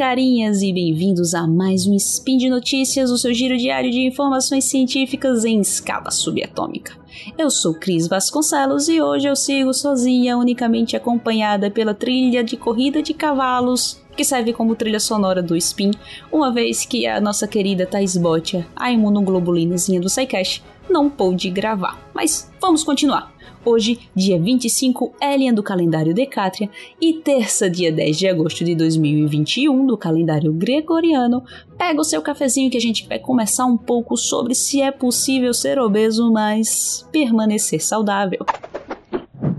carinhas e bem-vindos a mais um Spin de Notícias, o seu giro diário de informações científicas em escala subatômica. Eu sou Cris Vasconcelos e hoje eu sigo sozinha, unicamente acompanhada pela trilha de corrida de cavalos que serve como trilha sonora do Spin, uma vez que a nossa querida Thais Botia, a imunoglobulinazinha do SciCast, não pôde gravar. Mas vamos continuar. Hoje, dia 25 Elian do calendário Decátria e terça, dia 10 de agosto de 2021 do calendário gregoriano, pega o seu cafezinho que a gente vai começar um pouco sobre se é possível ser obeso, mas permanecer saudável.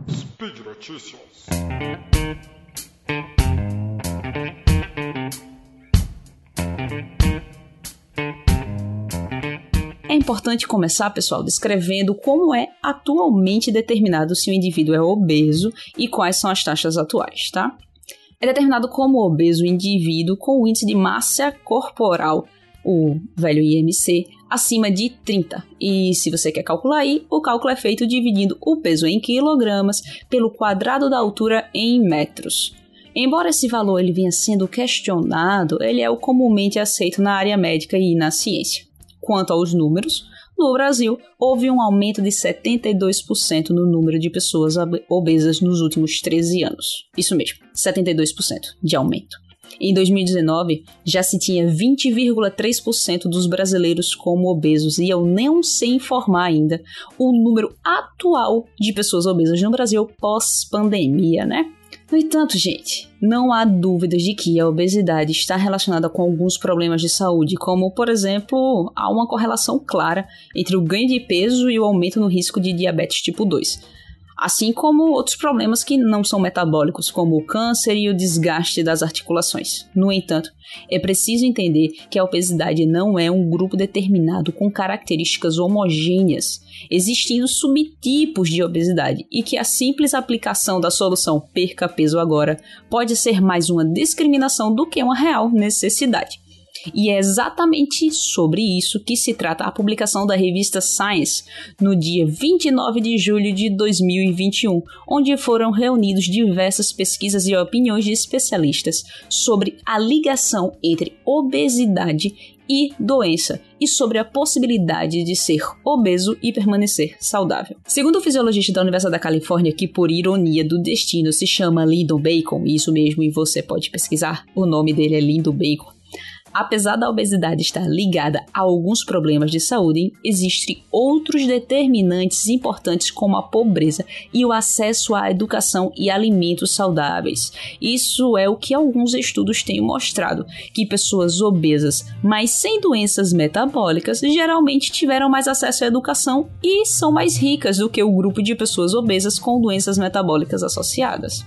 Speed Notícias. É importante começar, pessoal, descrevendo como é atualmente determinado se o indivíduo é obeso e quais são as taxas atuais, tá? É determinado como obeso o indivíduo com o índice de massa corporal, o velho IMC, acima de 30. E se você quer calcular aí, o cálculo é feito dividindo o peso em quilogramas pelo quadrado da altura em metros. Embora esse valor ele venha sendo questionado, ele é o comumente aceito na área médica e na ciência. Quanto aos números, no Brasil houve um aumento de 72% no número de pessoas obesas nos últimos 13 anos. Isso mesmo, 72% de aumento. Em 2019, já se tinha 20,3% dos brasileiros como obesos, e eu não sei informar ainda o número atual de pessoas obesas no Brasil pós-pandemia, né? No entanto, gente, não há dúvidas de que a obesidade está relacionada com alguns problemas de saúde, como, por exemplo, há uma correlação clara entre o ganho de peso e o aumento no risco de diabetes tipo 2 assim como outros problemas que não são metabólicos, como o câncer e o desgaste das articulações. No entanto, é preciso entender que a obesidade não é um grupo determinado com características homogêneas, existindo subtipos de obesidade e que a simples aplicação da solução perca peso agora pode ser mais uma discriminação do que uma real necessidade. E é exatamente sobre isso que se trata a publicação da revista Science no dia 29 de julho de 2021, onde foram reunidos diversas pesquisas e opiniões de especialistas sobre a ligação entre obesidade e doença e sobre a possibilidade de ser obeso e permanecer saudável. Segundo o fisiologista da Universidade da Califórnia, que por ironia do destino se chama Lyndon Bacon, isso mesmo, e você pode pesquisar, o nome dele é Lyndon Bacon. Apesar da obesidade estar ligada a alguns problemas de saúde, existem outros determinantes importantes como a pobreza e o acesso à educação e alimentos saudáveis. Isso é o que alguns estudos têm mostrado, que pessoas obesas, mas sem doenças metabólicas, geralmente tiveram mais acesso à educação e são mais ricas do que o grupo de pessoas obesas com doenças metabólicas associadas.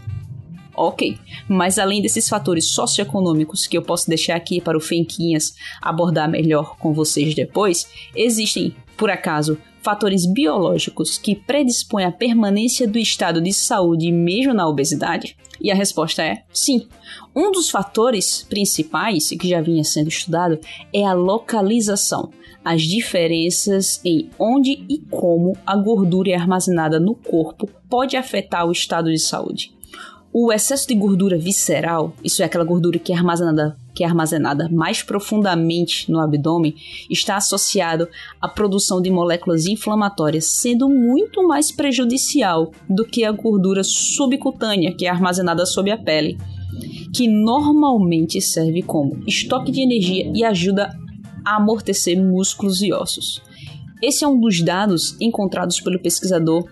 Ok, mas além desses fatores socioeconômicos que eu posso deixar aqui para o Fenquinhas abordar melhor com vocês depois, existem, por acaso, fatores biológicos que predispõem à permanência do estado de saúde mesmo na obesidade? E a resposta é sim. Um dos fatores principais que já vinha sendo estudado é a localização, as diferenças em onde e como a gordura é armazenada no corpo pode afetar o estado de saúde. O excesso de gordura visceral, isso é aquela gordura que é armazenada, que é armazenada mais profundamente no abdômen, está associado à produção de moléculas inflamatórias, sendo muito mais prejudicial do que a gordura subcutânea, que é armazenada sob a pele, que normalmente serve como estoque de energia e ajuda a amortecer músculos e ossos. Esse é um dos dados encontrados pelo pesquisador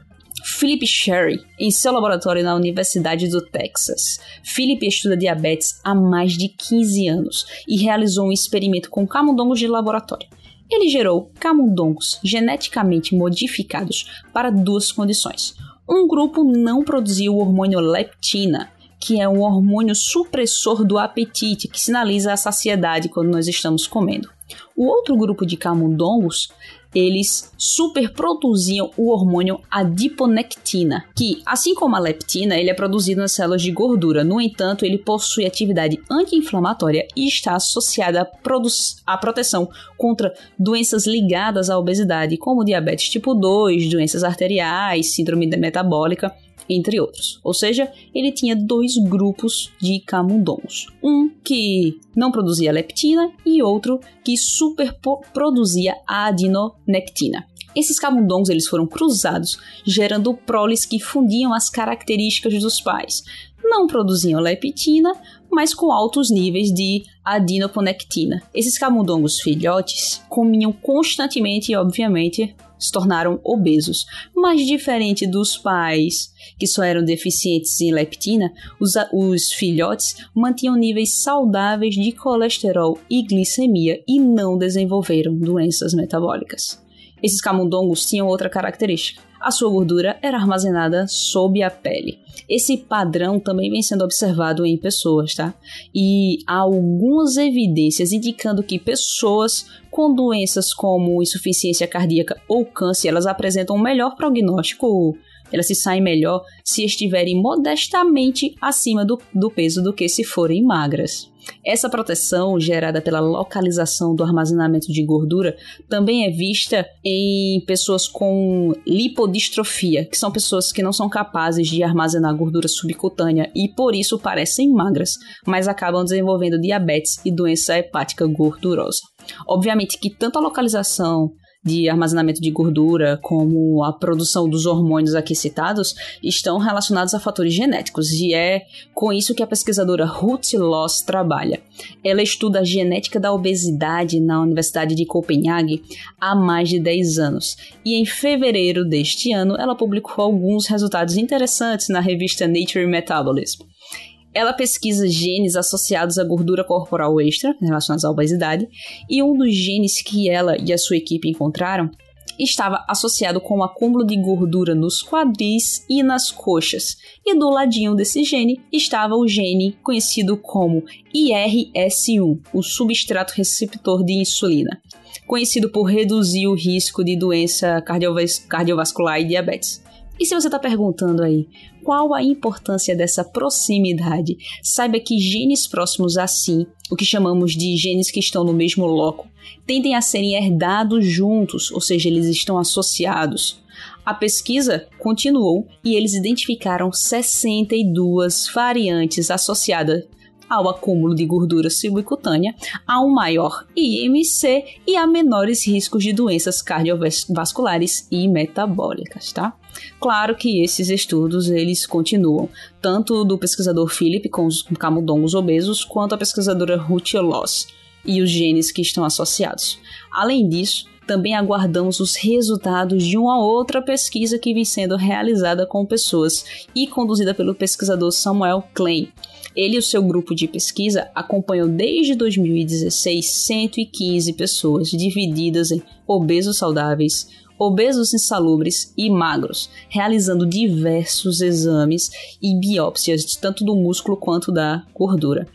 Philip Sherry, em seu laboratório na Universidade do Texas. Philip estuda diabetes há mais de 15 anos e realizou um experimento com camundongos de laboratório. Ele gerou camundongos geneticamente modificados para duas condições. Um grupo não produzia o hormônio leptina, que é um hormônio supressor do apetite, que sinaliza a saciedade quando nós estamos comendo. O outro grupo de camundongos eles superproduziam o hormônio adiponectina, que, assim como a leptina, ele é produzido nas células de gordura. No entanto, ele possui atividade anti-inflamatória e está associada à, à proteção contra doenças ligadas à obesidade, como diabetes tipo 2, doenças arteriais, síndrome metabólica entre outros. Ou seja, ele tinha dois grupos de camundongos. Um que não produzia leptina e outro que superproduzia adinonectina. Esses camundongos eles foram cruzados, gerando proles que fundiam as características dos pais. Não produziam leptina, mas com altos níveis de adinoponectina. Esses camundongos filhotes comiam constantemente obviamente, se tornaram obesos. Mas diferente dos pais que só eram deficientes em leptina, os, os filhotes mantinham níveis saudáveis de colesterol e glicemia e não desenvolveram doenças metabólicas. Esses camundongos tinham outra característica. A sua gordura era armazenada sob a pele. Esse padrão também vem sendo observado em pessoas, tá? E há algumas evidências indicando que pessoas com doenças como insuficiência cardíaca ou câncer, elas apresentam um melhor prognóstico elas se saem melhor se estiverem modestamente acima do, do peso do que se forem magras. Essa proteção, gerada pela localização do armazenamento de gordura, também é vista em pessoas com lipodistrofia, que são pessoas que não são capazes de armazenar gordura subcutânea e por isso parecem magras, mas acabam desenvolvendo diabetes e doença hepática gordurosa. Obviamente que tanto a localização de armazenamento de gordura, como a produção dos hormônios aqui citados, estão relacionados a fatores genéticos, e é com isso que a pesquisadora Ruth Loss trabalha. Ela estuda a genética da obesidade na Universidade de Copenhague há mais de 10 anos, e em fevereiro deste ano ela publicou alguns resultados interessantes na revista Nature Metabolism. Ela pesquisa genes associados à gordura corporal extra, relacionados à obesidade, e um dos genes que ela e a sua equipe encontraram estava associado com o acúmulo de gordura nos quadris e nas coxas. E do ladinho desse gene estava o gene conhecido como IRS1, o substrato receptor de insulina, conhecido por reduzir o risco de doença cardiovascular e diabetes. E se você está perguntando aí, qual a importância dessa proximidade? Saiba que genes próximos assim, o que chamamos de genes que estão no mesmo loco, tendem a serem herdados juntos, ou seja, eles estão associados. A pesquisa continuou e eles identificaram 62 variantes associadas ao acúmulo de gordura subcutânea, a um maior IMC e a menores riscos de doenças cardiovasculares e metabólicas, tá? Claro que esses estudos eles continuam, tanto do pesquisador Philip com os camundongos obesos, quanto a pesquisadora Ruth Loss e os genes que estão associados. Além disso, também aguardamos os resultados de uma outra pesquisa que vem sendo realizada com pessoas e conduzida pelo pesquisador Samuel Klein. Ele e o seu grupo de pesquisa acompanham desde 2016 115 pessoas divididas em obesos saudáveis, obesos insalubres e magros, realizando diversos exames e biópsias tanto do músculo quanto da gordura.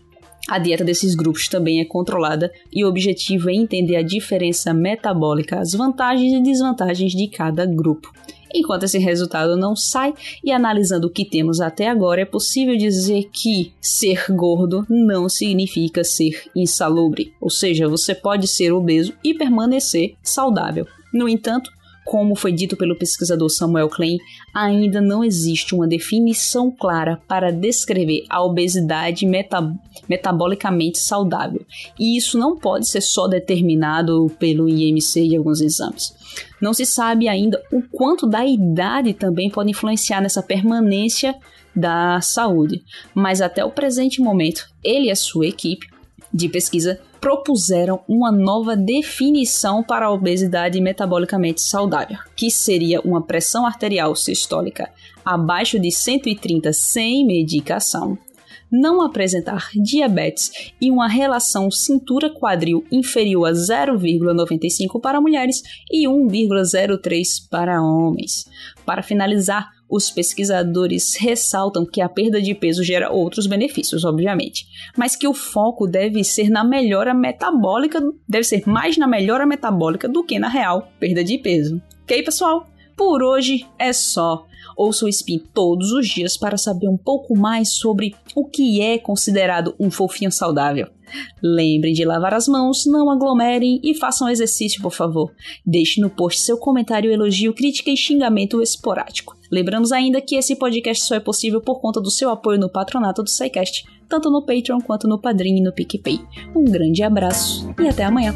A dieta desses grupos também é controlada e o objetivo é entender a diferença metabólica, as vantagens e desvantagens de cada grupo. Enquanto esse resultado não sai e analisando o que temos até agora, é possível dizer que ser gordo não significa ser insalubre, ou seja, você pode ser obeso e permanecer saudável. No entanto, como foi dito pelo pesquisador Samuel Klein, ainda não existe uma definição clara para descrever a obesidade meta metabolicamente saudável, e isso não pode ser só determinado pelo IMC e alguns exames. Não se sabe ainda o quanto da idade também pode influenciar nessa permanência da saúde, mas até o presente momento, ele e a sua equipe de pesquisa propuseram uma nova definição para a obesidade metabolicamente saudável, que seria uma pressão arterial sistólica abaixo de 130 sem medicação, não apresentar diabetes e uma relação cintura-quadril inferior a 0,95 para mulheres e 1,03 para homens. Para finalizar, os pesquisadores ressaltam que a perda de peso gera outros benefícios, obviamente, mas que o foco deve ser na melhora metabólica, deve ser mais na melhora metabólica do que na real perda de peso. Ok, pessoal? Por hoje é só. Ouça o Spin todos os dias para saber um pouco mais sobre o que é considerado um fofinho saudável. Lembrem de lavar as mãos, não aglomerem e façam exercício, por favor. Deixe no post seu comentário, elogio, crítica e xingamento esporádico. Lembramos ainda que esse podcast só é possível por conta do seu apoio no patronato do SciCast, tanto no Patreon quanto no Padrim e no PicPay. Um grande abraço e até amanhã!